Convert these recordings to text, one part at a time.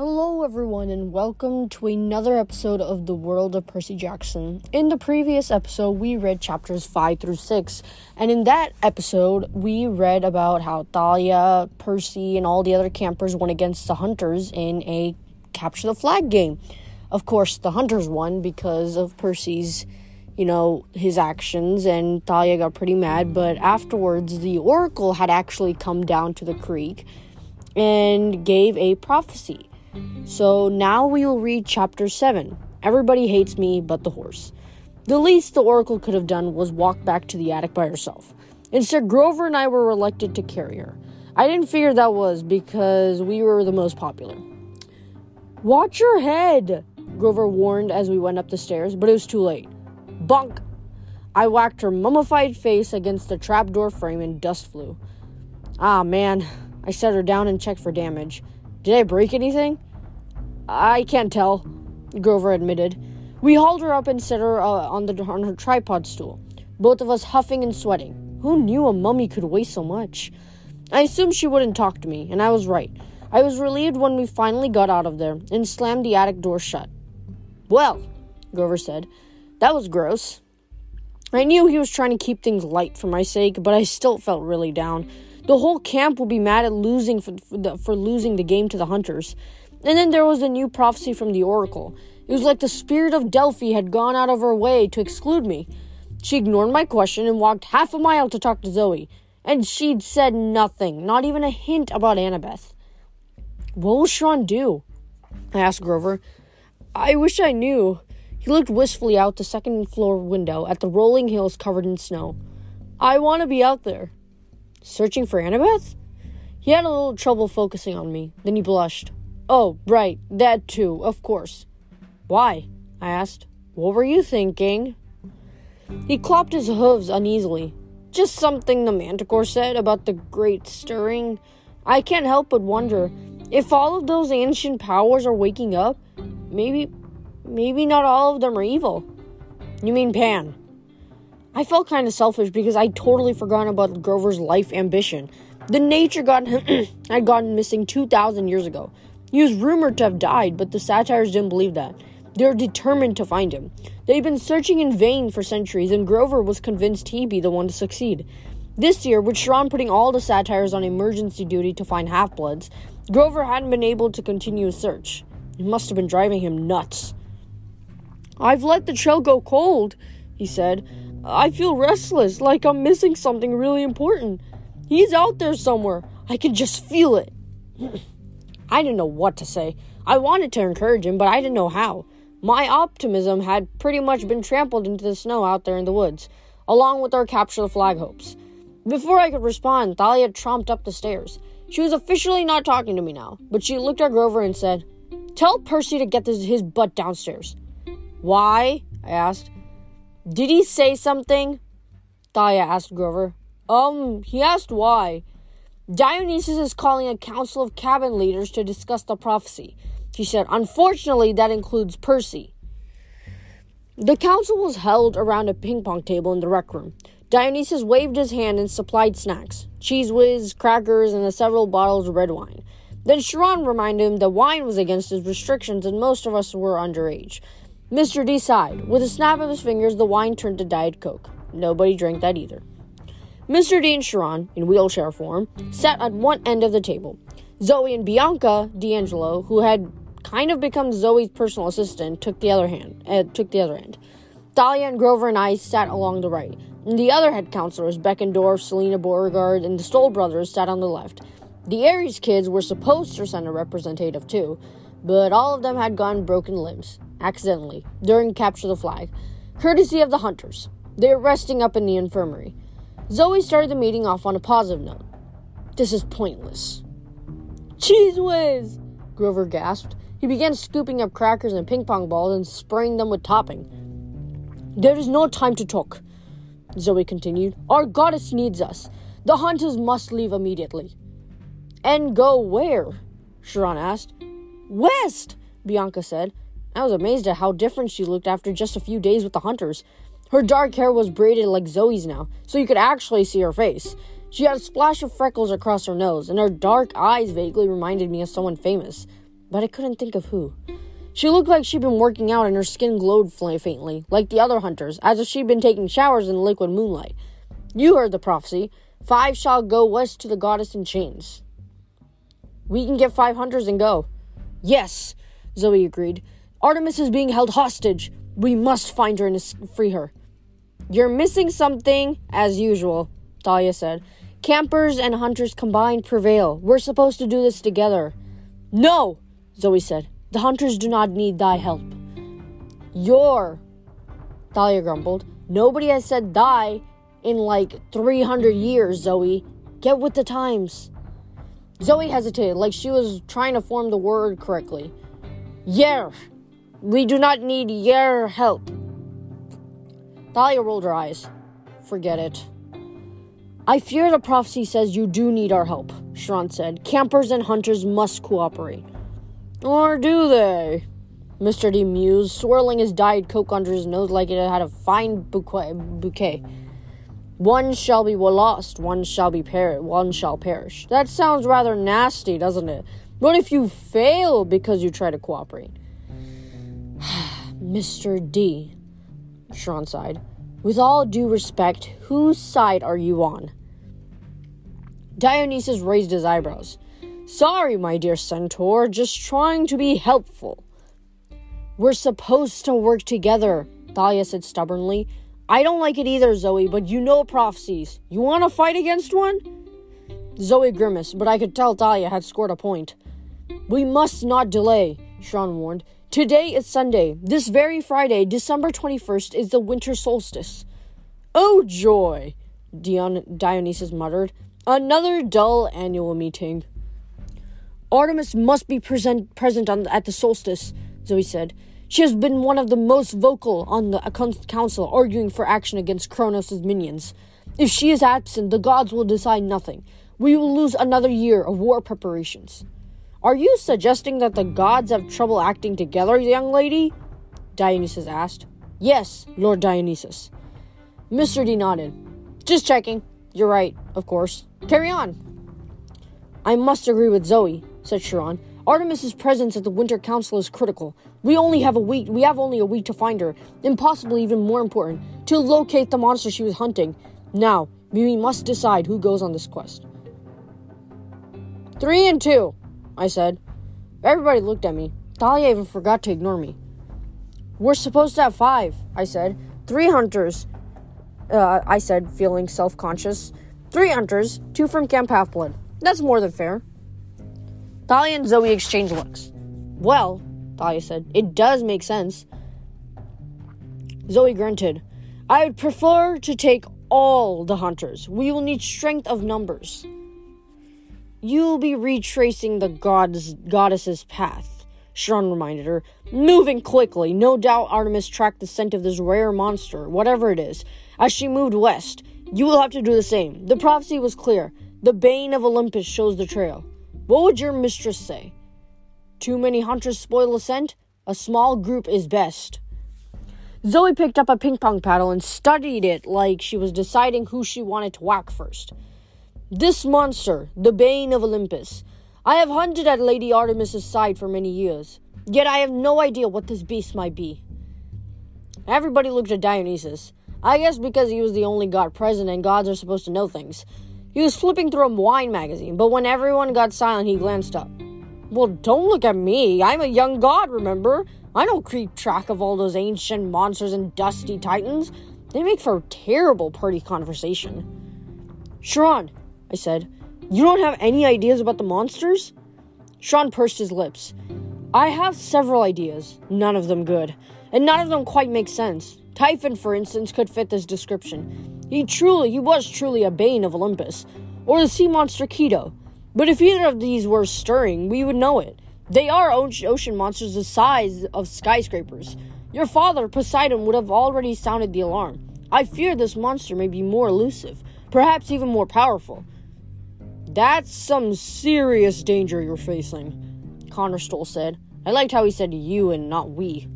Hello, everyone, and welcome to another episode of The World of Percy Jackson. In the previous episode, we read chapters 5 through 6, and in that episode, we read about how Thalia, Percy, and all the other campers went against the Hunters in a capture the flag game. Of course, the Hunters won because of Percy's, you know, his actions, and Thalia got pretty mad, but afterwards, the Oracle had actually come down to the creek and gave a prophecy so now we will read chapter 7. Everybody hates me but the horse. The least the oracle could have done was walk back to the attic by herself. Instead, Grover and I were reluctant to carry her. I didn't figure that was because we were the most popular. Watch your head, Grover warned as we went up the stairs, but it was too late. Bunk! I whacked her mummified face against the trapdoor frame and dust flew. Ah, man. I set her down and checked for damage. Did I break anything? I can't tell, Grover admitted. We hauled her up and set her uh, on, the, on her tripod stool, both of us huffing and sweating. Who knew a mummy could weigh so much? I assumed she wouldn't talk to me, and I was right. I was relieved when we finally got out of there and slammed the attic door shut. Well, Grover said, that was gross. I knew he was trying to keep things light for my sake, but I still felt really down. The whole camp would be mad at losing for, for, the, for losing the game to the hunters. And then there was a new prophecy from the oracle. It was like the spirit of Delphi had gone out of her way to exclude me. She ignored my question and walked half a mile to talk to Zoe. And she'd said nothing, not even a hint about Annabeth. What will Chiron do? I asked Grover. I wish I knew. He looked wistfully out the second floor window at the rolling hills covered in snow. I want to be out there. Searching for Annabeth? He had a little trouble focusing on me. Then he blushed. Oh, right, that too, of course. Why? I asked. What were you thinking? He clopped his hooves uneasily. Just something the manticore said about the great stirring. I can't help but wonder if all of those ancient powers are waking up, maybe maybe not all of them are evil. You mean Pan? I felt kind of selfish because I'd totally forgotten about Grover's life ambition. The nature god had gone missing 2,000 years ago. He was rumored to have died, but the satyrs didn't believe that. They were determined to find him. They'd been searching in vain for centuries, and Grover was convinced he'd be the one to succeed. This year, with Chiron putting all the satyrs on emergency duty to find half bloods, Grover hadn't been able to continue his search. It must have been driving him nuts. I've let the trail go cold, he said. I feel restless, like I'm missing something really important. He's out there somewhere. I can just feel it. I didn't know what to say. I wanted to encourage him, but I didn't know how. My optimism had pretty much been trampled into the snow out there in the woods, along with our capture the flag hopes. Before I could respond, Thalia tromped up the stairs. She was officially not talking to me now, but she looked at Grover and said, Tell Percy to get this, his butt downstairs. Why? I asked. Did he say something? Thalia asked Grover. Um, he asked why. Dionysus is calling a council of cabin leaders to discuss the prophecy. She said, Unfortunately, that includes Percy. The council was held around a ping pong table in the rec room. Dionysus waved his hand and supplied snacks cheese whiz, crackers, and several bottles of red wine. Then Chiron reminded him that wine was against his restrictions and most of us were underage. Mr. D sighed. With a snap of his fingers, the wine turned to Diet Coke. Nobody drank that either. Mr. D and Chiron, in wheelchair form, sat at one end of the table. Zoe and Bianca di Angelo, who had kind of become Zoe's personal assistant, took the other hand. Uh, took the other end. Thalia and Grover and I sat along the right. And the other head counselors, Beckendorf, Selena Beauregard, and the Stoll brothers, sat on the left. The Ares kids were supposed to send a representative too, but all of them had gotten broken limbs, accidentally, during capture the flag, courtesy of the hunters. They are resting up in the infirmary. Zoe started the meeting off on a positive note. This is pointless. Cheese whiz! Grover gasped. He began scooping up crackers and ping pong balls and spraying them with topping. There is no time to talk, Zoe continued. Our goddess needs us. The hunters must leave immediately. And go where? Chiron asked. West, Bianca said. I was amazed at how different she looked after just a few days with the hunters. Her dark hair was braided like Zoe's now, so you could actually see her face. She had a splash of freckles across her nose, and her dark eyes vaguely reminded me of someone famous. but I couldn't think of who. She looked like she'd been working out and her skin glowed faintly, like the other hunters, as if she'd been taking showers in liquid moonlight. You heard the prophecy. Five shall go west to the goddess in chains. We can get five hunters and go. Yes, Zoe agreed. Artemis is being held hostage. We must find her and free her. You're missing something, as usual, Thalia said. Campers and hunters combined prevail. We're supposed to do this together. No, Zoe said. The hunters do not need thy help. Your, Thalia grumbled. Nobody has said thy in like 300 years, Zoe. Get with the times. Zoe hesitated, like she was trying to form the word correctly. Yer. We do not need your help. Thalia rolled her eyes. Forget it. I fear the prophecy says you do need our help, Chiron said. Campers and hunters must cooperate. Or do they? Mr. D mused, swirling his Diet Coke under his nose like it had a fine bouquet. One shall be lost, one shall be per- one shall perish. That sounds rather nasty, doesn't it? What if you fail because you try to cooperate? Mr. D, Chiron sighed. With all due respect, whose side are you on? Dionysus raised his eyebrows. Sorry, my dear centaur, just trying to be helpful. We're supposed to work together, Thalia said stubbornly. I don't like it either, Zoe, but you know prophecies. You want to fight against one? Zoe grimaced, but I could tell Thalia had scored a point. We must not delay, Chiron warned. Today is Sunday. This very Friday, December 21st, is the winter solstice. Oh, joy, Dion- Dionysus muttered. Another dull annual meeting. Artemis must be present, present on, at the solstice, Zoe said. She has been one of the most vocal on the council, arguing for action against Kronos' minions. If she is absent, the gods will decide nothing. We will lose another year of war preparations. Are you suggesting that the gods have trouble acting together, young lady? Dionysus asked. Yes, Lord Dionysus. Mr. D nodded. Just checking. You're right, of course. Carry on. I must agree with Zoe, said Chiron. Artemis's presence at the Winter Council is critical. We only have a week. We have only a week to find her, and possibly even more important, to locate the monster she was hunting. Now, we must decide who goes on this quest. Three and two, I said. Everybody looked at me. Thalia even forgot to ignore me. We're supposed to have five, I said. Three hunters, uh, I said, feeling self conscious. Three hunters, two from Camp Half Blood. That's more than fair. Thalia and Zoe exchanged looks. Well, Thalia said, it does make sense. Zoe grunted. I would prefer to take all the hunters. We will need strength of numbers. You'll be retracing the goddess, goddess's path, Chiron reminded her. Moving quickly, no doubt Artemis tracked the scent of this rare monster, whatever it is, as she moved west. You will have to do the same. The prophecy was clear. The bane of Olympus shows the trail. What would your mistress say? Too many hunters spoil the scent? A small group is best. Zoe picked up a ping pong paddle and studied it like she was deciding who she wanted to whack first. This monster, the bane of Olympus. I have hunted at Lady Artemis's side for many years, yet I have no idea what this beast might be. Everybody looked at Dionysus. I guess because he was the only god present and gods are supposed to know things. He was flipping through a wine magazine, but when everyone got silent, he glanced up. Well, don't look at me. I'm a young god, remember? I don't keep track of all those ancient monsters and dusty titans. They make for terrible party conversation. Chiron, I said. You don't have any ideas about the monsters? Chiron pursed his lips. I have several ideas, none of them good, and none of them quite make sense. Typhon, for instance, could fit this description. He truly, he was truly a bane of Olympus, or the sea monster Keto. But if either of these were stirring, we would know it. They are ocean monsters the size of skyscrapers. Your father, Poseidon, would have already sounded the alarm. I fear this monster may be more elusive, perhaps even more powerful. That's some serious danger you're facing, Connor Stoll said. I liked how he said you and not we.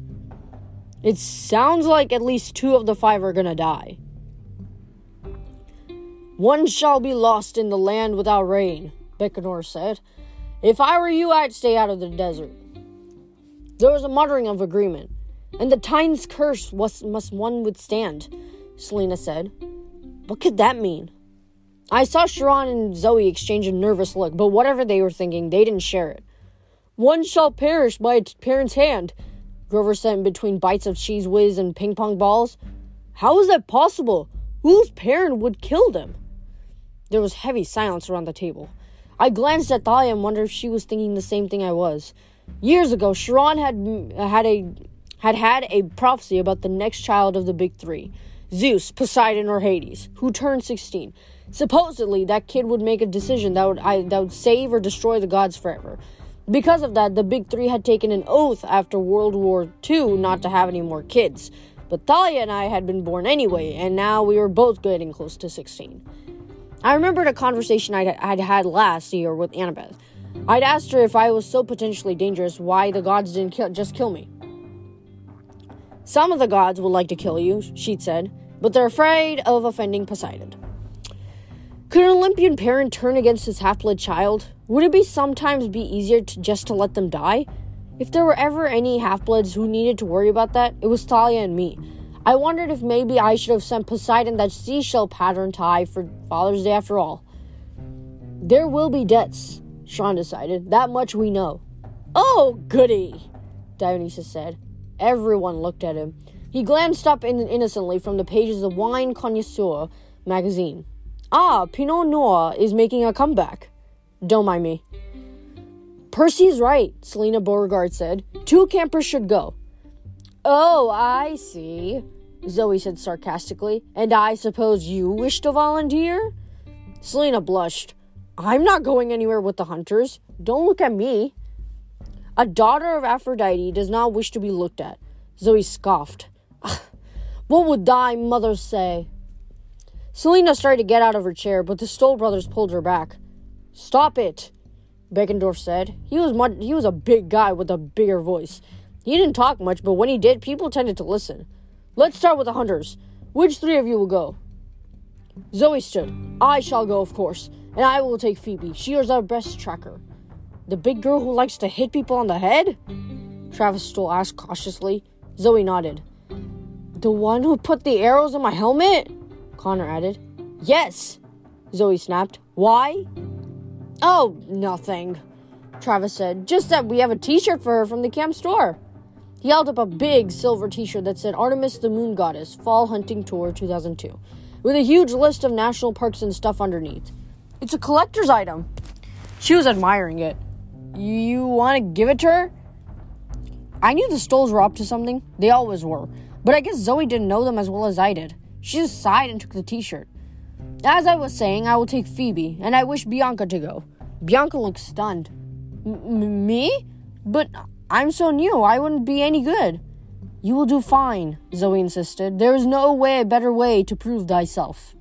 It sounds like at least two of the five are gonna die. One shall be lost in the land without rain, Bicanor said. If I were you, I'd stay out of the desert. There was a muttering of agreement. And the Titan's curse was, must one withstand, Selena said. What could that mean? I saw Chiron and Zoe exchange a nervous look, but whatever they were thinking, they didn't share it. One shall perish by its parent's hand, Grover said in between bites of cheese whiz and ping pong balls. How is that possible? Whose parent would kill them? There was heavy silence around the table. I glanced at Thalia and wondered if she was thinking the same thing I was. Years ago, Chiron had had a had had a prophecy about the next child of the big three Zeus, Poseidon, or Hades, who turned 16. Supposedly, that kid would make a decision that would, I, that would save or destroy the gods forever. Because of that, the big three had taken an oath after World War II not to have any more kids. But Thalia and I had been born anyway, and now we were both getting close to 16. I remembered a conversation I'd, I'd had last year with Annabeth. I'd asked her if I was so potentially dangerous, why the gods didn't kill, just kill me. Some of the gods would like to kill you, she'd said, but they're afraid of offending Poseidon. Could an Olympian parent turn against his half-blood child? Would it be sometimes be easier to just to let them die? If there were ever any half-bloods who needed to worry about that, it was Thalia and me. I wondered if maybe I should have sent Poseidon that seashell pattern tie for Father's Day after all. There will be debts, Chiron decided. That much we know. Oh, goody, Dionysus said. Everyone looked at him. He glanced up in- innocently from the pages of Wine Connoisseur magazine. Ah, Pinot Noir is making a comeback. Don't mind me. Percy's right, Selena Beauregard said. Two campers should go. Oh, I see, Zoe said sarcastically. And I suppose you wish to volunteer? Selena blushed. I'm not going anywhere with the hunters. Don't look at me. A daughter of Aphrodite does not wish to be looked at. Zoe scoffed. what would thy mother say? Selena started to get out of her chair, but the Stoll brothers pulled her back. Stop it, Beckendorf said. He was he was a big guy with a bigger voice. He didn't talk much, but when he did, people tended to listen. Let's start with the hunters. Which three of you will go? Zoe stood. I shall go, of course, and I will take Phoebe. She is our best tracker. The big girl who likes to hit people on the head? Travis Stoll asked cautiously. Zoe nodded. The one who put the arrows in my helmet? Connor added. Yes, Zoe snapped. Why? Oh, nothing, Travis said. Just that we have a t shirt for her from the camp store. He held up a big silver t shirt that said Artemis the Moon Goddess Fall Hunting Tour 2002, with a huge list of national parks and stuff underneath. It's a collector's item. She was admiring it. You want to give it to her? I knew the Stolls were up to something. They always were. But I guess Zoe didn't know them as well as I did. She just sighed and took the t shirt. As I was saying, I will take Phoebe, and I wish Bianca to go. Bianca looked stunned. M- me? But I'm so new, I wouldn't be any good. You will do fine, Zoe insisted. There is no way a better way to prove thyself.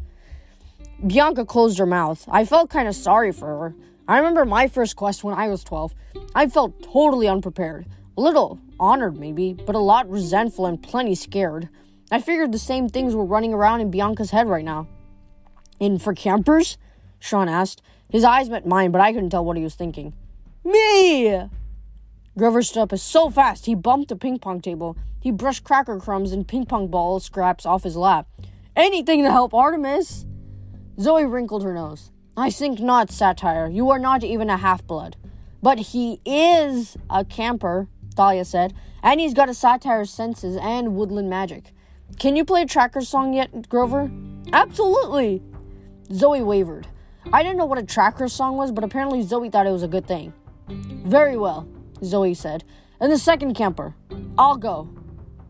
Bianca closed her mouth. I felt kind of sorry for her. I remember my first quest when I was 12. I felt totally unprepared. A little honored, maybe, but a lot resentful and plenty scared. I figured the same things were running around in Bianca's head right now. And for campers? Chiron asked. His eyes met mine, but I couldn't tell what he was thinking. Me! Grover stood up so fast he bumped a ping pong table. He brushed cracker crumbs and ping pong ball scraps off his lap. Anything to help Artemis! Zoe wrinkled her nose. I think not, Satyr. You are not even a half blood. But he is a camper, Thalia said, and he's got a satyr's senses and woodland magic. Can you play a tracker song yet, Grover? Absolutely! Zoe wavered. I didn't know what a tracker song was, but apparently Zoe thought it was a good thing. Very well, Zoe said. And the second camper. I'll go.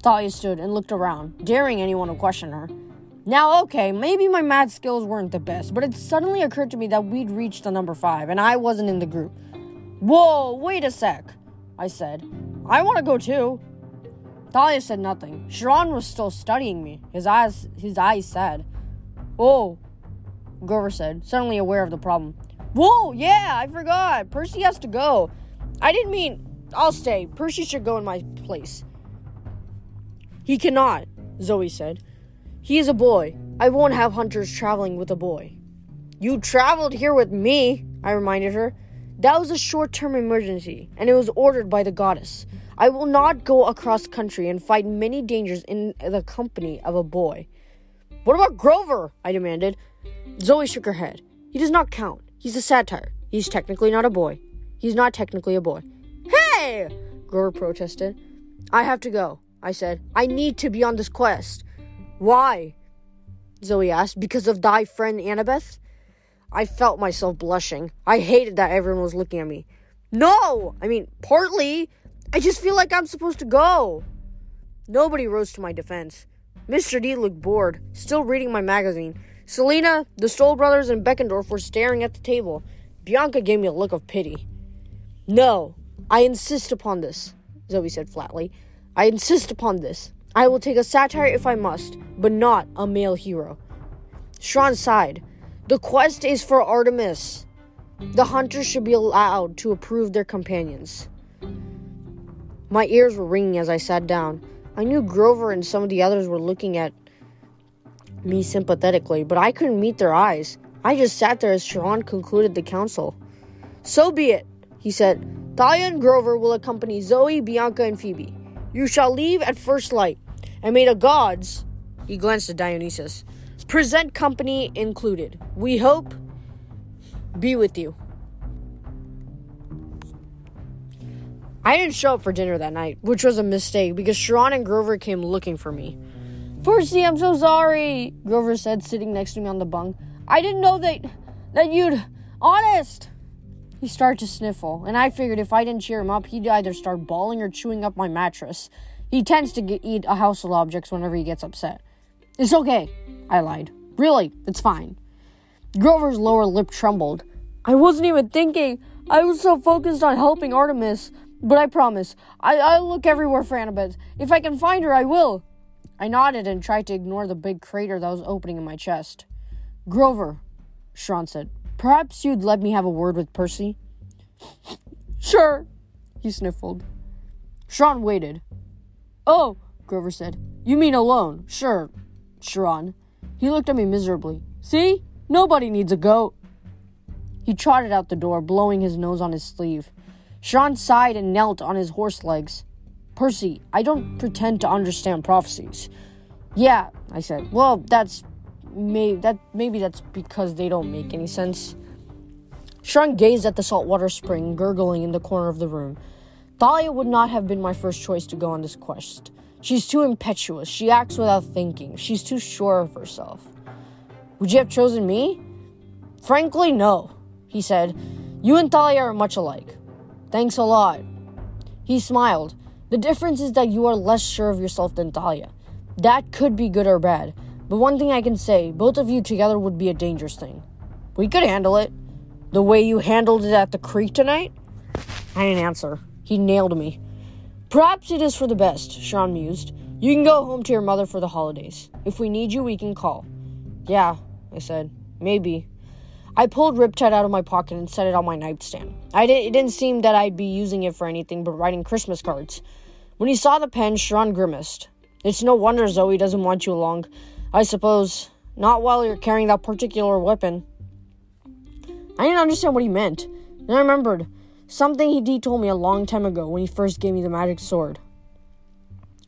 Thalia stood and looked around, daring anyone to question her. Now, okay, maybe my math skills weren't the best, but it suddenly occurred to me that we'd reached the number five, and I wasn't in the group. Whoa, wait a sec, I said. I want to go too. Thalia said nothing. Chiron was still studying me. His eyes, his eyes said, "Oh," Grover said, suddenly aware of the problem. Whoa, yeah, I forgot. Percy has to go. I didn't mean. I'll stay. Percy should go in my place. He cannot, Zoe said. He is a boy. I won't have hunters traveling with a boy. You traveled here with me, I reminded her. That was a short term emergency, and it was ordered by the goddess. I will not go across country and fight many dangers in the company of a boy. What about Grover? I demanded. Zoe shook her head. He does not count. He's a satyr. He's technically not a boy. He's not technically a boy. Hey! Grover protested. I have to go, I said. I need to be on this quest. Why? Zoe asked. Because of thy friend Annabeth? I felt myself blushing. I hated that everyone was looking at me. No! I mean, partly. I just feel like I'm supposed to go. Nobody rose to my defense. Mr. D looked bored, still reading my magazine. Selena, the Stoll brothers, and Beckendorf were staring at the table. Bianca gave me a look of pity. No, I insist upon this, Zoe said flatly. I insist upon this. I will take a satyr if I must, but not a male hero. Chiron sighed. The quest is for Artemis. The hunters should be allowed to approve their companions. My ears were ringing as I sat down. I knew Grover and some of the others were looking at me sympathetically, but I couldn't meet their eyes. I just sat there as Chiron concluded the council. So be it, he said. Thalia and Grover will accompany Zoe, Bianca, and Phoebe. You shall leave at first light, and may the gods, he glanced at Dionysus, present company included. We hope be with you. I didn't show up for dinner that night, which was a mistake because Chiron and Grover came looking for me. Percy, I'm so sorry, Grover said, sitting next to me on the bunk. I didn't know that that you'd honest. He started to sniffle, and I figured if I didn't cheer him up, he'd either start bawling or chewing up my mattress. He tends to get, eat household objects whenever he gets upset. It's okay, I lied. Really, it's fine. Grover's lower lip trembled. I wasn't even thinking. I was so focused on helping Artemis. But I promise, I, I'll look everywhere for Annabeth. If I can find her, I will. I nodded and tried to ignore the big crater that was opening in my chest. Grover, Chiron said, perhaps you'd let me have a word with Percy? sure, he sniffled. Chiron waited. Oh, Grover said, you mean alone? Sure, Chiron. He looked at me miserably. See? Nobody needs a goat. He trotted out the door, blowing his nose on his sleeve. Chiron sighed and knelt on his horse legs. Percy, I don't pretend to understand prophecies. Yeah, I said. Well, that's may that maybe that's because they don't make any sense. Chiron gazed at the saltwater spring gurgling in the corner of the room. Thalia would not have been my first choice to go on this quest. She's too impetuous. She acts without thinking. She's too sure of herself. Would you have chosen me? Frankly, no, he said. You and Thalia are much alike. Thanks a lot. He smiled. The difference is that you are less sure of yourself than Thalia. That could be good or bad, but one thing I can say both of you together would be a dangerous thing. We could handle it. The way you handled it at the creek tonight? I didn't answer. He nailed me. Perhaps it is for the best, Chiron mused. You can go home to your mother for the holidays. If we need you, we can call. Yeah, I said. Maybe. I pulled Riptide out of my pocket and set it on my nightstand. I it didn't seem that I'd be using it for anything but writing Christmas cards. When he saw the pen, Chiron grimaced. It's no wonder Zoe doesn't want you along. I suppose. Not while you're carrying that particular weapon. I didn't understand what he meant. Then I remembered something he told me a long time ago when he first gave me the magic sword.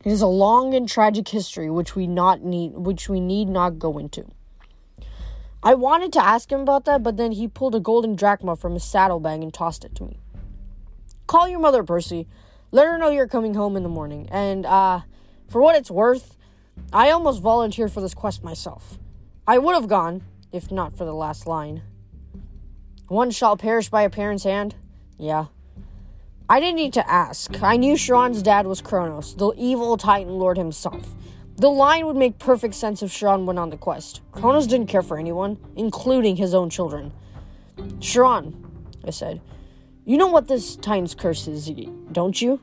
It is a long and tragic history which we not need which we need not go into. I wanted to ask him about that, but then he pulled a golden drachma from his saddlebag and tossed it to me. Call your mother, Percy. Let her know you're coming home in the morning. And, uh, for what it's worth, I almost volunteered for this quest myself. I would have gone, if not for the last line. One shall perish by a parent's hand? Yeah. I didn't need to ask. I knew Chiron's dad was Kronos, the evil Titan Lord himself. The line would make perfect sense if Chiron went on the quest. Kronos didn't care for anyone, including his own children. Chiron, I said, you know what this Titan's curse is, don't you?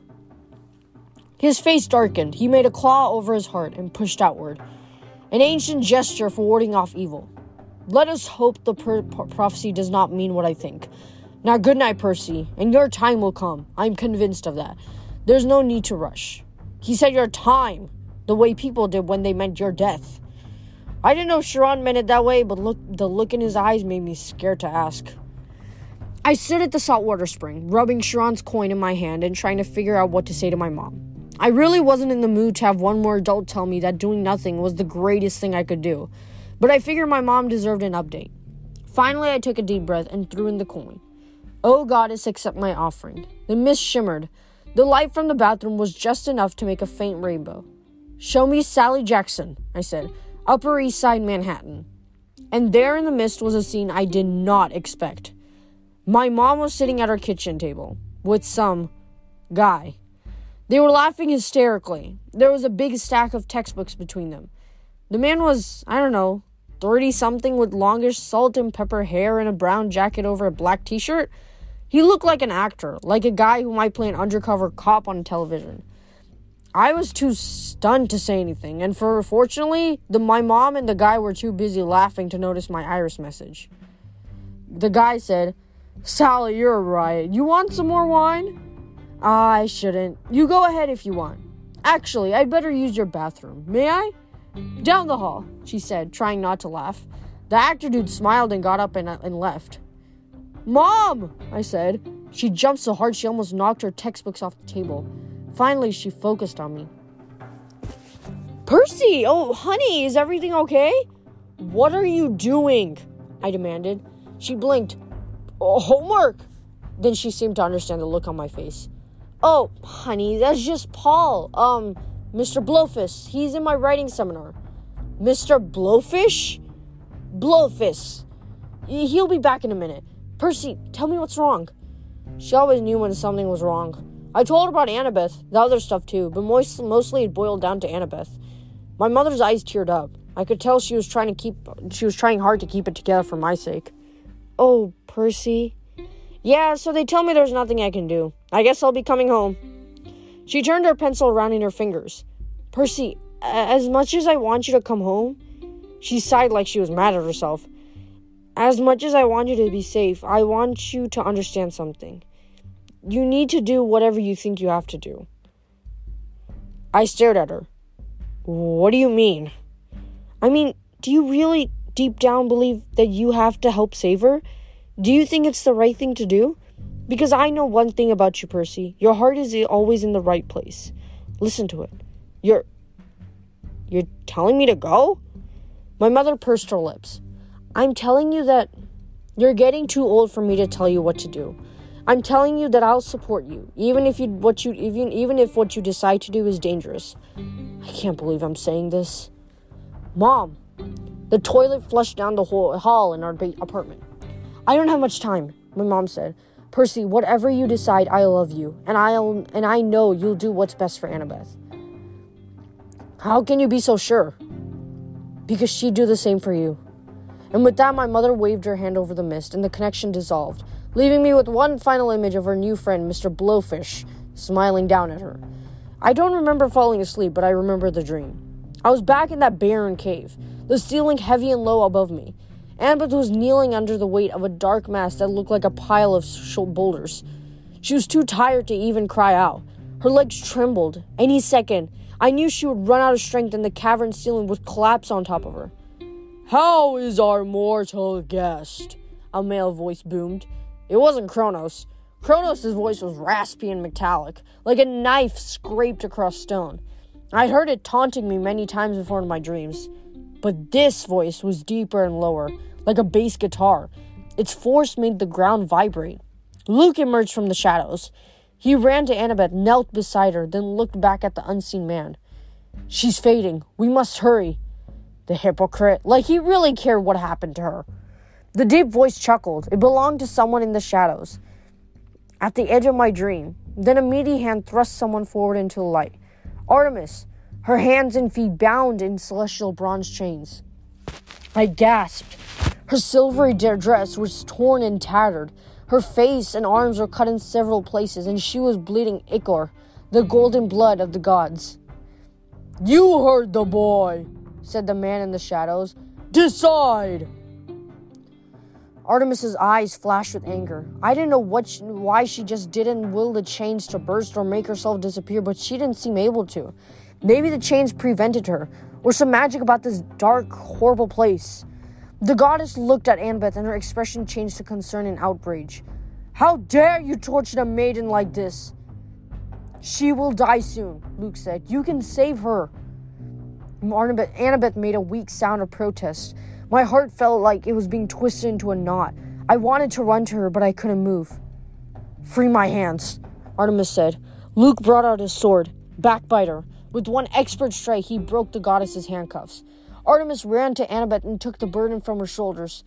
His face darkened. He made a claw over his heart and pushed outward, an ancient gesture for warding off evil. Let us hope the per- prophecy does not mean what I think. Now, good night, Percy, and your time will come. I'm convinced of that. There's no need to rush. He said your time the way people did when they meant your death. I didn't know Chiron meant it that way, but look, the look in his eyes made me scared to ask. I stood at the saltwater spring, rubbing Chiron's coin in my hand and trying to figure out what to say to my mom. I really wasn't in the mood to have one more adult tell me that doing nothing was the greatest thing I could do, but I figured my mom deserved an update. Finally, I took a deep breath and threw in the coin. Oh, goddess, accept my offering. The mist shimmered. The light from the bathroom was just enough to make a faint rainbow. Show me Sally Jackson, I said. Upper East Side, Manhattan. And there in the mist was a scene I did not expect. My mom was sitting at our kitchen table with some guy. They were laughing hysterically. There was a big stack of textbooks between them. The man was, I don't know, 30 something with longish salt and pepper hair and a brown jacket over a black t shirt. He looked like an actor, like a guy who might play an undercover cop on television. I was too stunned to say anything, and for fortunately, the, my mom and the guy were too busy laughing to notice my iris message. The guy said, Sally, you're right. You want some more wine? I shouldn't. You go ahead if you want. Actually, I'd better use your bathroom. May I? Down the hall, she said, trying not to laugh. The actor dude smiled and got up and, uh, and left. Mom, I said. She jumped so hard she almost knocked her textbooks off the table. Finally, she focused on me. Percy! Oh, honey, is everything okay? What are you doing? I demanded. She blinked. Oh, homework! Then she seemed to understand the look on my face. Oh, honey, that's just Paul. Um, Mr. Blofis. He's in my writing seminar. Mr. Blofis? Blofis. He'll be back in a minute. Percy, tell me what's wrong. She always knew when something was wrong. I told her about Annabeth, the other stuff too, but most, mostly it boiled down to Annabeth. My mother's eyes teared up. I could tell she was trying to keep she was trying hard to keep it together for my sake. Oh, Percy. Yeah, so they tell me there's nothing I can do. I guess I'll be coming home. She turned her pencil around in her fingers. Percy, as much as I want you to come home, she sighed like she was mad at herself. As much as I want you to be safe, I want you to understand something. You need to do whatever you think you have to do. I stared at her. What do you mean? I mean, do you really deep down believe that you have to help save her? Do you think it's the right thing to do? Because I know one thing about you, Percy. Your heart is always in the right place. Listen to it. You're. You're telling me to go? My mother pursed her lips. I'm telling you that you're getting too old for me to tell you what to do. I'm telling you that I'll support you, even if you what you even even if what you decide to do is dangerous. I can't believe I'm saying this. Mom, the toilet flushed down the whole hall in our apartment. I don't have much time, my mom said. Percy, whatever you decide, I love you, and I'll and I know you'll do what's best for Annabeth. How can you be so sure? Because she'd do the same for you. And with that, my mother waved her hand over the mist, and the connection dissolved, leaving me with one final image of her new friend, Mr. Blofis, smiling down at her. I don't remember falling asleep, but I remember the dream. I was back in that barren cave, the ceiling heavy and low above me, Annabeth was kneeling under the weight of a dark mass that looked like a pile of boulders. She was too tired to even cry out. Her legs trembled. Any second, I knew she would run out of strength and the cavern ceiling would collapse on top of her. How is our mortal guest? A male voice boomed. It wasn't Kronos. Kronos' voice was raspy and metallic, like a knife scraped across stone. I'd heard it taunting me many times before in my dreams. But this voice was deeper and lower, like a bass guitar. Its force made the ground vibrate. Luke emerged from the shadows. He ran to Annabeth, knelt beside her, then looked back at the unseen man. She's fading. We must hurry. The hypocrite. Like he really cared what happened to her. The deep voice chuckled. It belonged to someone in the shadows. At the edge of my dream, then a meaty hand thrust someone forward into the light. Artemis, her hands and feet bound in celestial bronze chains. I gasped. Her silvery dress was torn and tattered. Her face and arms were cut in several places, and she was bleeding ichor, the golden blood of the gods. You heard the boy, said the man in the shadows. Decide! Artemis's eyes flashed with anger. I didn't know what she, why she just didn't will the chains to burst or make herself disappear, but she didn't seem able to. Maybe the chains prevented her, or some magic about this dark, horrible place. The goddess looked at Annabeth and her expression changed to concern and outrage. How dare you torture a maiden like this? She will die soon, Luke said. You can save her. Annabeth, Annabeth made a weak sound of protest. My heart felt like it was being twisted into a knot. I wanted to run to her, but I couldn't move. Free my hands, Artemis said. Luke brought out his sword, Backbiter. With one expert strike, he broke the goddess's handcuffs. Artemis ran to Annabeth and took the burden from her shoulders.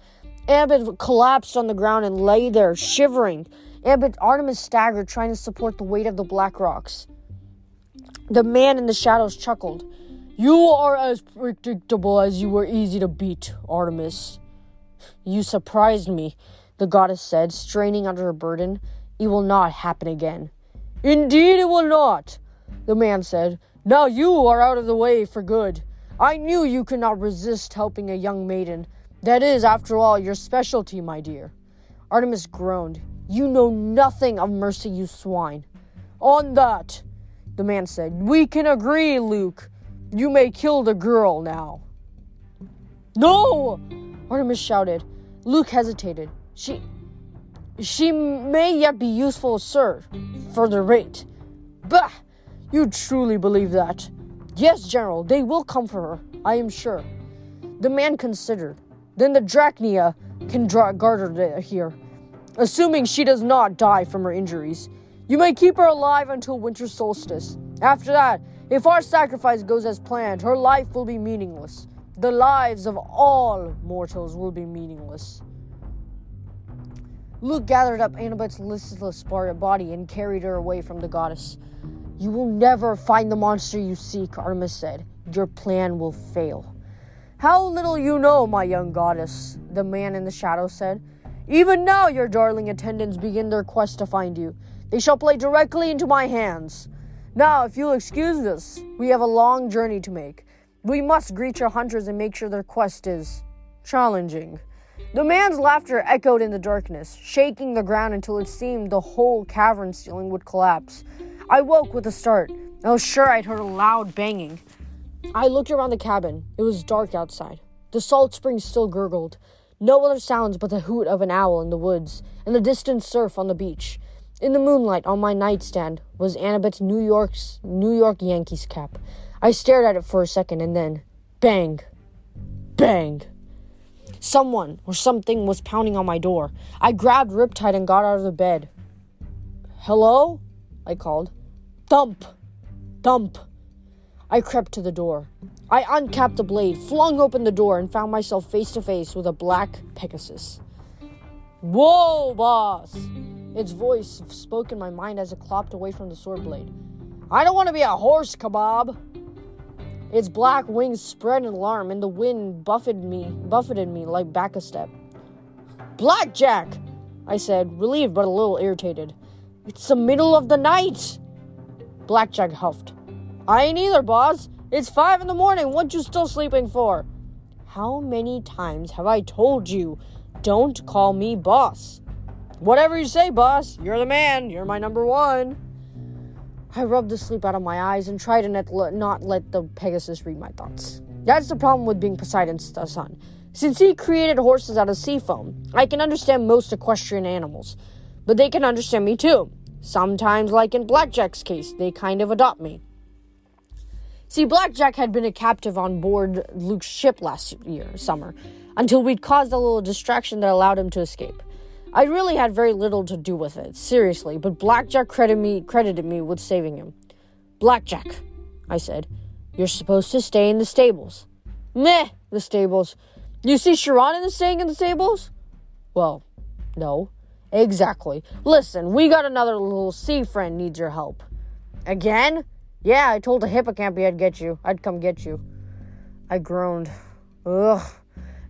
Annabeth collapsed on the ground and lay there, shivering. Annabeth Artemis staggered, trying to support the weight of the black rocks. The man in the shadows chuckled. You are as predictable as you were easy to beat, Artemis. You surprised me, the goddess said, straining under her burden. It will not happen again. Indeed, it will not, the man said. Now you are out of the way for good. I knew you could not resist helping a young maiden. That is, after all, your specialty, my dear. Artemis groaned. You know nothing of mercy, you swine. On that, the man said, we can agree, Luke. You may kill the girl now. No! Artemis shouted. Luke hesitated. She. She may yet be useful, sir, for the rate. Bah! You truly believe that? Yes, General, they will come for her, I am sure. The man considered. Then the dracaenae can guard her here, assuming she does not die from her injuries. You may keep her alive until winter solstice. After that, if our sacrifice goes as planned, her life will be meaningless. The lives of all mortals will be meaningless. Luke gathered up Annabeth's listless body and carried her away from the goddess. You will never find the monster you seek, Artemis said. Your plan will fail. How little you know, my young goddess, the man in the shadow said. Even now, your darling attendants begin their quest to find you. They shall play directly into my hands. Now, if you'll excuse us, we have a long journey to make. We must greet your hunters and make sure their quest is challenging. The man's laughter echoed in the darkness, shaking the ground until it seemed the whole cavern ceiling would collapse. I woke with a start. I was sure I'd heard a loud banging. I looked around the cabin. It was dark outside. The salt spring still gurgled. No other sounds but the hoot of an owl in the woods and the distant surf on the beach. In the moonlight on my nightstand was Annabeth's New York's New York Yankees cap. I stared at it for a second and then bang. Bang. Someone or something was pounding on my door. I grabbed Riptide and got out of the bed. Hello? I called. Thump! Thump! I crept to the door. I uncapped the blade, flung open the door, and found myself face to face with a black Pegasus. Whoa, boss! Its voice spoke in my mind as it clopped away from the sword blade. I don't want to be a horse kebab. Its black wings spread in alarm, and the wind buffeted me, buffeted me like back a step. Blackjack, I said, relieved but a little irritated. It's the middle of the night. Blackjack huffed. I ain't either, boss. It's five in the morning. What you still sleeping for? How many times have I told you, don't call me boss? Whatever you say, boss. You're the man. You're my number one. I rubbed the sleep out of my eyes and tried to not let the Pegasus read my thoughts. That's the problem with being Poseidon's uh, son. Since he created horses out of sea foam, I can understand most equestrian animals. But they can understand me too. Sometimes, like in Blackjack's case, they kind of adopt me. See, Blackjack had been a captive on board Luke's ship last year, summer, until we'd caused a little distraction that allowed him to escape. I really had very little to do with it, seriously, but Blackjack credited me, credited me with saving him. Blackjack, I said, you're supposed to stay in the stables. Meh, the stables. You see Chiron staying in the stables? Well, no. Exactly. Listen, we got another little sea friend needs your help. Again? Yeah, I told the hippocampi I'd get you. I'd come get you. I groaned. Ugh.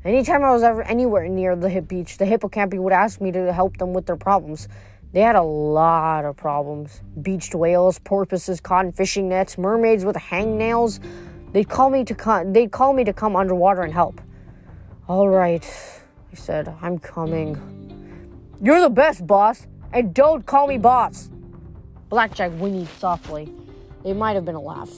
Anytime I was ever anywhere near the hip beach, the hippocampi would ask me to help them with their problems. They had a lot of problems. Beached whales, porpoises caught in fishing nets, mermaids with hangnails. They'd call me to come they'd call me to come underwater and help. All right, I said, I'm coming. You're the best, boss, and don't call me boss. Blackjack whinnied softly. It might have been a laugh.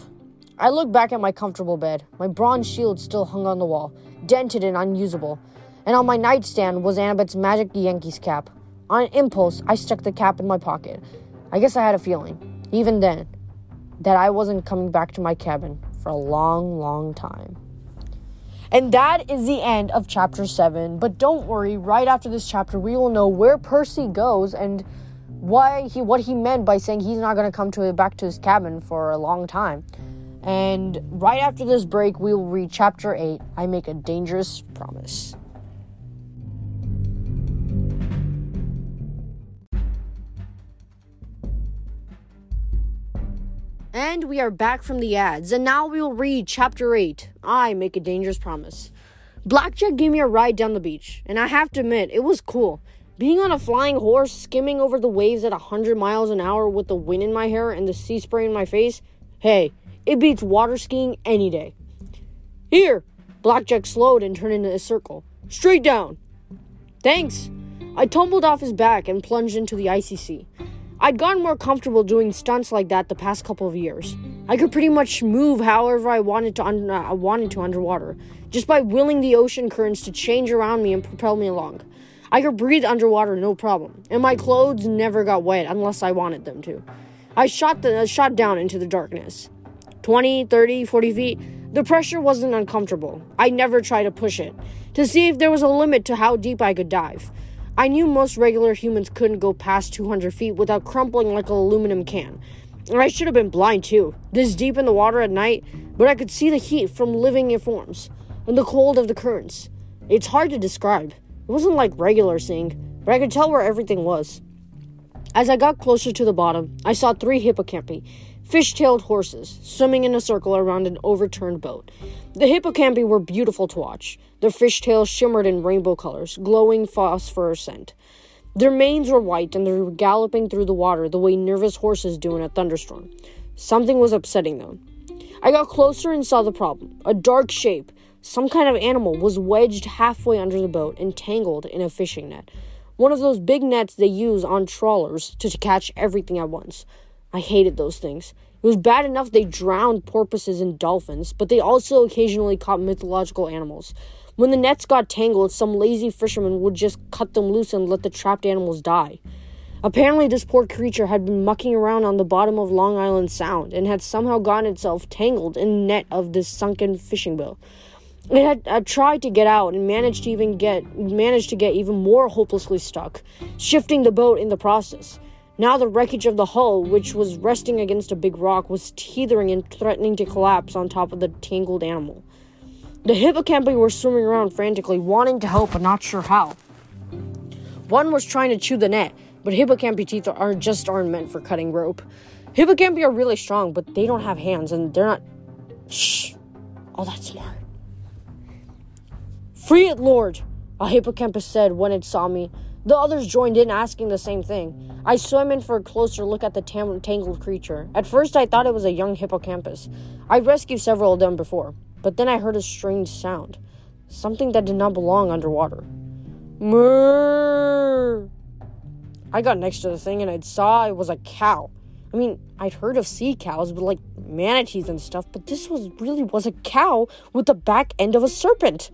I looked back at my comfortable bed. My bronze shield still hung on the wall dented and unusable, and on my nightstand was Annabeth's magic Yankees cap. On impulse, I stuck the cap in my pocket. I guess I had a feeling, even then, that I wasn't coming back to my cabin for a long, long time. And that is the end of chapter 7. But don't worry, right after this chapter, we will know where Percy goes and why he what he meant by saying he's not going to come to back to his cabin for a long time. And right after this break, we will read chapter 8. I make a dangerous promise. And we are back from the ads, and now we will read chapter 8 I Make a Dangerous Promise. Blackjack gave me a ride down the beach, and I have to admit, it was cool. Being on a flying horse, skimming over the waves at 100 miles an hour with the wind in my hair and the sea spray in my face, hey, it beats water skiing any day. Here! Blackjack slowed and turned into a circle. Straight down! Thanks! I tumbled off his back and plunged into the icy sea. I'd gotten more comfortable doing stunts like that the past couple of years. I could pretty much move however I wanted to un- uh, wanted to underwater, just by willing the ocean currents to change around me and propel me along. I could breathe underwater no problem, and my clothes never got wet unless I wanted them to. I shot the uh, shot down into the darkness. 20, 30, 40 feet. The pressure wasn't uncomfortable. I never tried to push it to see if there was a limit to how deep I could dive. I knew most regular humans couldn't go past 200 feet without crumpling like an aluminum can. And I should have been blind too, this deep in the water at night, but I could see the heat from living forms and the cold of the currents. It's hard to describe. It wasn't like regular seeing, but I could tell where everything was. As I got closer to the bottom, I saw three hippocampi, fish tailed horses, swimming in a circle around an overturned boat. The hippocampi were beautiful to watch. Their fish tails shimmered in rainbow colors, glowing phosphorescent. Their manes were white and they were galloping through the water the way nervous horses do in a thunderstorm. Something was upsetting them. I got closer and saw the problem. A dark shape, some kind of animal, was wedged halfway under the boat and tangled in a fishing net. One of those big nets they use on trawlers to catch everything at once. I hated those things. It was bad enough they drowned porpoises and dolphins, but they also occasionally caught mythological animals. When the nets got tangled, some lazy fisherman would just cut them loose and let the trapped animals die. Apparently, this poor creature had been mucking around on the bottom of Long Island Sound and had somehow gotten itself tangled in net of this sunken fishing boat. It had, had tried to get out and managed to even get managed to get even more hopelessly stuck, shifting the boat in the process. Now the wreckage of the hull, which was resting against a big rock, was teetering and threatening to collapse on top of the tangled animal. The hippocampi were swimming around frantically, wanting to help but not sure how. One was trying to chew the net, but hippocampi teeth are just aren't meant for cutting rope. Hippocampi are really strong, but they don't have hands, and they're not. Shh! All that smart. Free it, Lord! A hippocampus said when it saw me. The others joined in, asking the same thing. I swam in for a closer look at the tam- tangled creature. At first, I thought it was a young hippocampus. I'd rescued several of them before, but then I heard a strange sound something that did not belong underwater. Murr! I got next to the thing and I saw it was a cow. I mean, I'd heard of sea cows, but like manatees and stuff, but this was really was a cow with the back end of a serpent.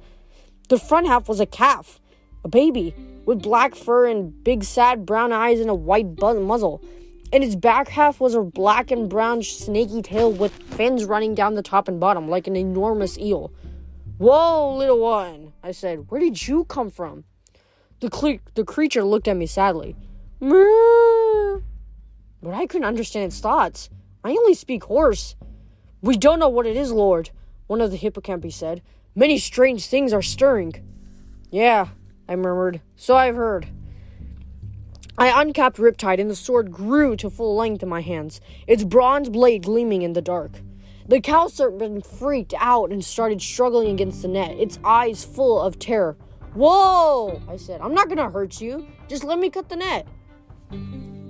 The front half was a calf, a baby, with black fur and big sad brown eyes and a white muzzle. And its back half was a black and brown snaky tail with fins running down the top and bottom like an enormous eel. Whoa, little one, I said. Where did you come from? The, cle- the creature looked at me sadly. But I couldn't understand its thoughts. I only speak horse. We don't know what it is, Lord, one of the hippocampi said. Many strange things are stirring. Yeah, I murmured. So I've heard. I uncapped Riptide, and the sword grew to full length in my hands, its bronze blade gleaming in the dark. The cow serpent freaked out and started struggling against the net, its eyes full of terror. Whoa! I said, I'm not gonna hurt you. Just let me cut the net.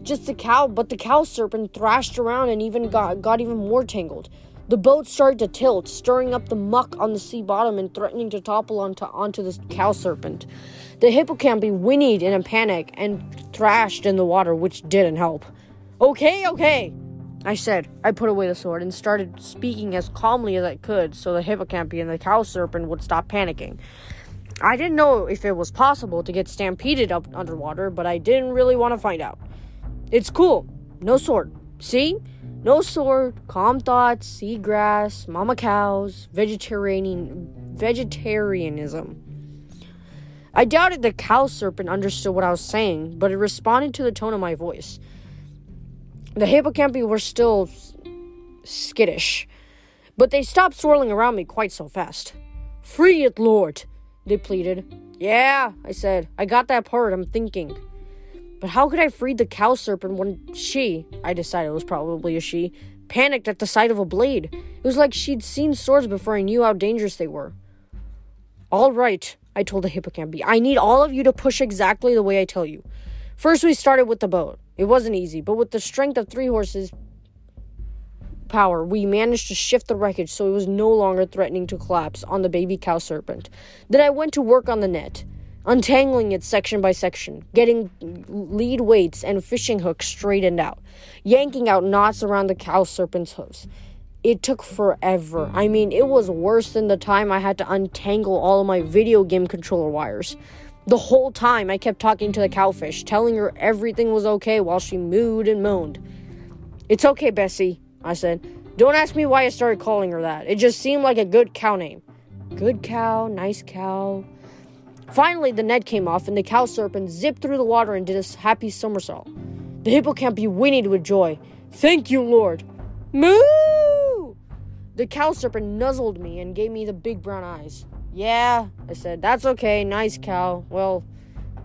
Just the cow, but the cow serpent thrashed around and even got, got even more tangled. The boat started to tilt, stirring up the muck on the sea bottom and threatening to topple onto, onto the cow serpent. The hippocampi whinnied in a panic and thrashed in the water, which didn't help. Okay, okay, I said. I put away the sword and started speaking as calmly as I could so the hippocampi and the cow serpent would stop panicking. I didn't know if it was possible to get stampeded up underwater, but I didn't really want to find out. It's cool. No sword. See? No sword, calm thoughts, seagrass, mama cows, vegetarian vegetarianism. I doubted the cow serpent understood what I was saying, but it responded to the tone of my voice. The hippocampi were still skittish, but they stopped swirling around me quite so fast. Free it, Lord, they pleaded. Yeah, I said. I got that part, I'm thinking. But how could I free the cow serpent when she, I decided it was probably a she, panicked at the sight of a blade? It was like she'd seen swords before and knew how dangerous they were. All right, I told the hippocampi. I need all of you to push exactly the way I tell you. First, we started with the boat. It wasn't easy, but with the strength of three horses power, we managed to shift the wreckage so it was no longer threatening to collapse on the baby cow serpent. Then I went to work on the net untangling it section by section, getting lead weights and fishing hooks straightened out, yanking out knots around the cow serpent's hooves. It took forever. I mean, it was worse than the time I had to untangle all of my video game controller wires. The whole time I kept talking to the cowfish, telling her everything was okay while she mooed and moaned. It's okay, Bessie, I said. Don't ask me why I started calling her that. It just seemed like a good cow name. Good cow, nice cow. Finally, the net came off, and the cow serpent zipped through the water and did a happy somersault. The hippocampi whinnied with joy. Thank you, Lord. Moo! The cow serpent nuzzled me and gave me the big brown eyes. Yeah, I said, that's okay, nice cow. Well,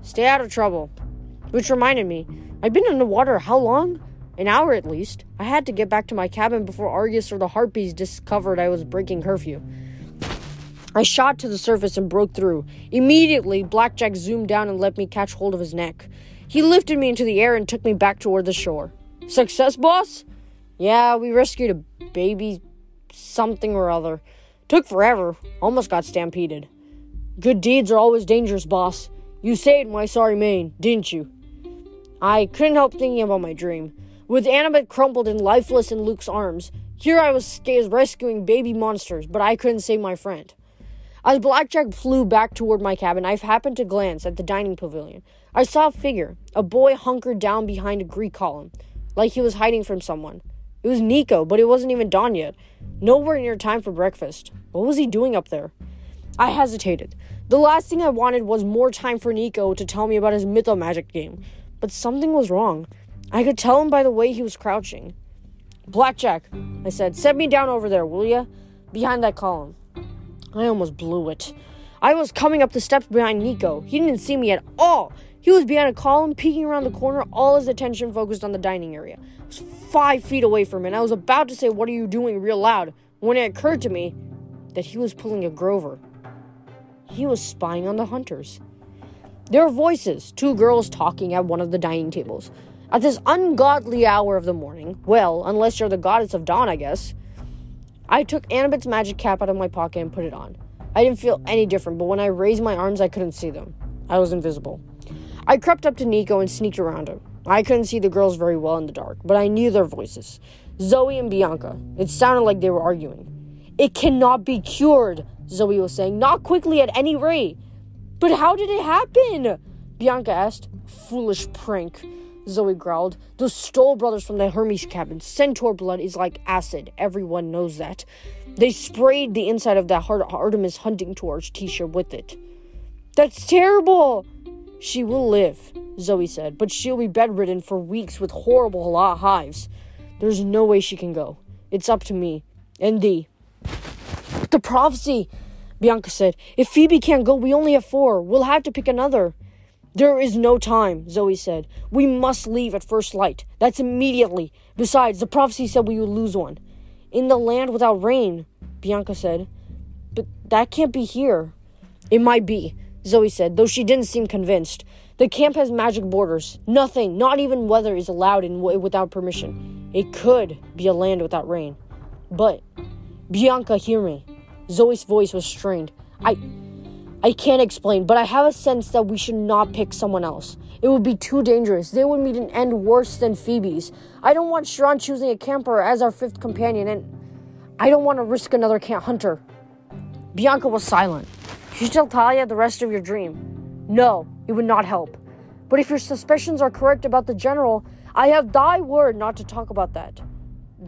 stay out of trouble. Which reminded me, I've been in the water how long? An hour at least. I had to get back to my cabin before Argus or the Harpies discovered I was breaking curfew. I shot to the surface and broke through. Immediately, Blackjack zoomed down and let me catch hold of his neck. He lifted me into the air and took me back toward the shore. Success, boss? Yeah, we rescued a baby something or other. Took forever. Almost got stampeded. Good deeds are always dangerous, boss. You saved my sorry mane, didn't you? I couldn't help thinking about my dream. With Annabeth crumpled and lifeless in Luke's arms, here I was rescuing baby monsters, but I couldn't save my friend. As Blackjack flew back toward my cabin, I happened to glance at the dining pavilion. I saw a figure, a boy hunkered down behind a Greek column, like he was hiding from someone. It was Nico, but it wasn't even dawn yet. Nowhere near time for breakfast. What was he doing up there? I hesitated. The last thing I wanted was more time for Nico to tell me about his Mythomagic game. But something was wrong. I could tell him by the way he was crouching. Blackjack, I said, set me down over there, will ya? Behind that column. I almost blew it. I was coming up the steps behind Nico. He didn't see me at all. He was behind a column, peeking around the corner, all his attention focused on the dining area. I was five feet away from him, and I was about to say, What are you doing? real loud, when it occurred to me that he was pulling a Grover. He was spying on the hunters. There were voices, two girls talking at one of the dining tables. At this ungodly hour of the morning, well, unless you're the goddess of dawn, I guess, I took Annabeth's magic cap out of my pocket and put it on. I didn't feel any different, but when I raised my arms, I couldn't see them. I was invisible. I crept up to Nico and sneaked around him. I couldn't see the girls very well in the dark, but I knew their voices Zoe and Bianca. It sounded like they were arguing. It cannot be cured, Zoe was saying. Not quickly at any rate. But how did it happen? Bianca asked. Foolish prank. Zoe growled. Those Stoll brothers from the Hermes cabin. Centaur blood is like acid. Everyone knows that. They sprayed the inside of that Artemis hunting torch t shirt with it. That's terrible! She will live, Zoe said, but she'll be bedridden for weeks with horrible hives. There's no way she can go. It's up to me. And thee. The prophecy, Bianca said. If Phoebe can't go, we only have four. We'll have to pick another. There is no time, Zoe said. We must leave at first light. That's immediately. Besides, the prophecy said we would lose one. In the land without rain, Bianca said. But that can't be here. It might be, Zoe said, though she didn't seem convinced. The camp has magic borders. Nothing, not even weather, is allowed in without permission. It could be a land without rain. But, Bianca, hear me. Zoe's voice was strained. I. I can't explain, but I have a sense that we should not pick someone else. It would be too dangerous. They would meet an end worse than Phoebe's. I don't want Chiron choosing a camper as our fifth companion, and I don't want to risk another camp hunter. Bianca was silent. You should tell Thalia the rest of your dream. No, it would not help. But if your suspicions are correct about the general, I have thy word not to talk about that,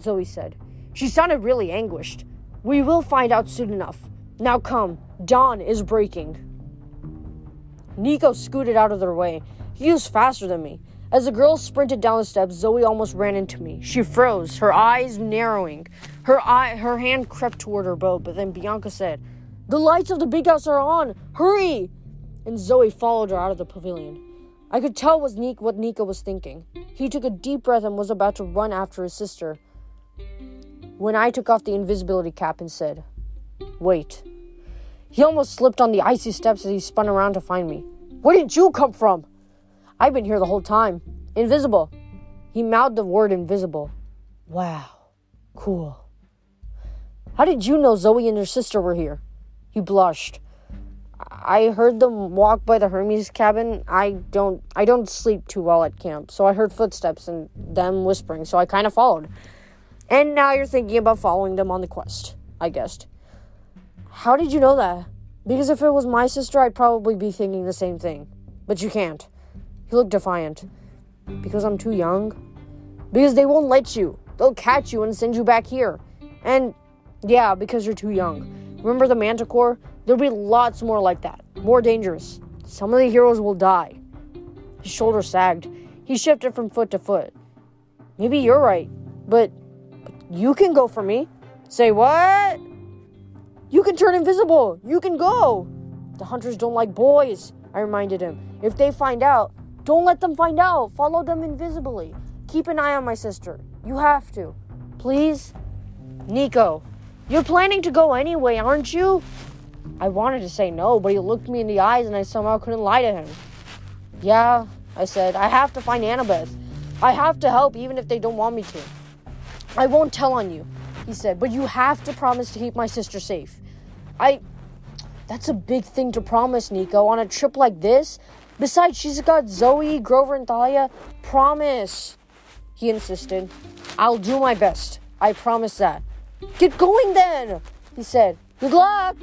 Zoe said. She sounded really anguished. We will find out soon enough. Now come, dawn is breaking. Nico scooted out of their way. He was faster than me. As the girl sprinted down the steps, Zoe almost ran into me. She froze, her eyes narrowing. Her eye, her hand crept toward her bow, but then Bianca said, "The lights of the big house are on. Hurry!" And Zoe followed her out of the pavilion. I could tell was Nick what Nico was thinking. He took a deep breath and was about to run after his sister. When I took off the invisibility cap and said, "Wait." He almost slipped on the icy steps as he spun around to find me. Where did you come from? I've been here the whole time. Invisible. He mouthed the word invisible. Wow. Cool. How did you know Zoe and her sister were here? He blushed. I heard them walk by the Hermes cabin. I don't I don't sleep too well at camp, so I heard footsteps and them whispering, so I kind of followed. And now you're thinking about following them on the quest, I guessed. How did you know that? Because if it was my sister, I'd probably be thinking the same thing. But you can't. He looked defiant. Because I'm too young? Because they won't let you. They'll catch you and send you back here. And yeah, because you're too young. Remember the Manticore? There'll be lots more like that. More dangerous. Some of the heroes will die. His shoulder sagged. He shifted from foot to foot. Maybe you're right, but, but you can go for me. Say what? You can turn invisible. You can go. The hunters don't like boys, I reminded him. If they find out, don't let them find out. Follow them invisibly. Keep an eye on my sister. You have to. Please? Nico, you're planning to go anyway, aren't you? I wanted to say no, but he looked me in the eyes and I somehow couldn't lie to him. Yeah, I said, I have to find Annabeth. I have to help even if they don't want me to. I won't tell on you, he said, but you have to promise to keep my sister safe. I. That's a big thing to promise, Nico, on a trip like this. Besides, she's got Zoe, Grover, and Thalia. Promise. He insisted. I'll do my best. I promise that. Get going then, he said. Good luck.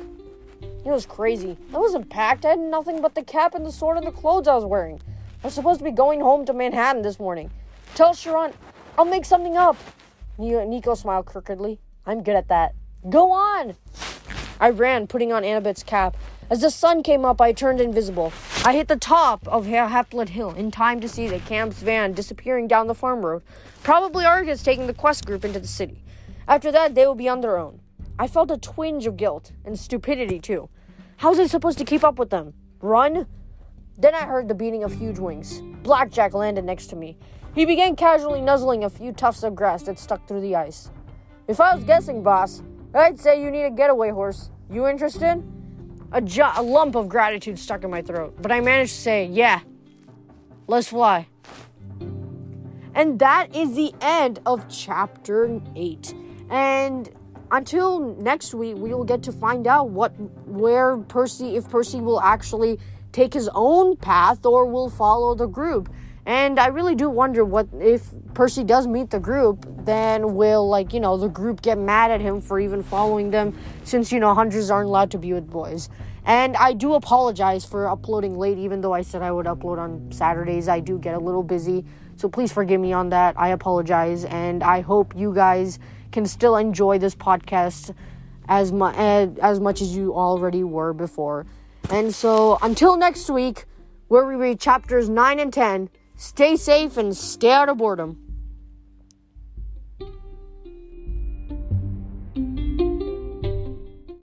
It was crazy. I wasn't packed. I had nothing but the cap and the sword and the clothes I was wearing. I was supposed to be going home to Manhattan this morning. Tell Chiron I'll make something up. Nico smiled crookedly. I'm good at that. Go on. I ran, putting on Annabeth's cap. As the sun came up, I turned invisible. I hit the top of Halfblood Hill in time to see the camp's van disappearing down the farm road. Probably Argus taking the quest group into the city. After that, they will be on their own. I felt a twinge of guilt and stupidity, too. How was I supposed to keep up with them? Run? Then I heard the beating of huge wings. Blackjack landed next to me. He began casually nuzzling a few tufts of grass that stuck through the ice. If I was guessing, boss, I'd say you need a getaway horse. You interested? A, jo- a lump of gratitude stuck in my throat, but I managed to say, Yeah, let's fly. And that is the end of chapter 8. And until next week, we will get to find out what, where Percy, if Percy will actually take his own path or will follow the group. And I really do wonder what if Percy does meet the group, then will like, you know, the group get mad at him for even following them since you know hunters aren't allowed to be with boys. And I do apologize for uploading late even though I said I would upload on Saturdays. I do get a little busy. So please forgive me on that. I apologize and I hope you guys can still enjoy this podcast as mu- eh, as much as you already were before. And so until next week where we read chapters 9 and 10 Stay safe and stay out of boredom.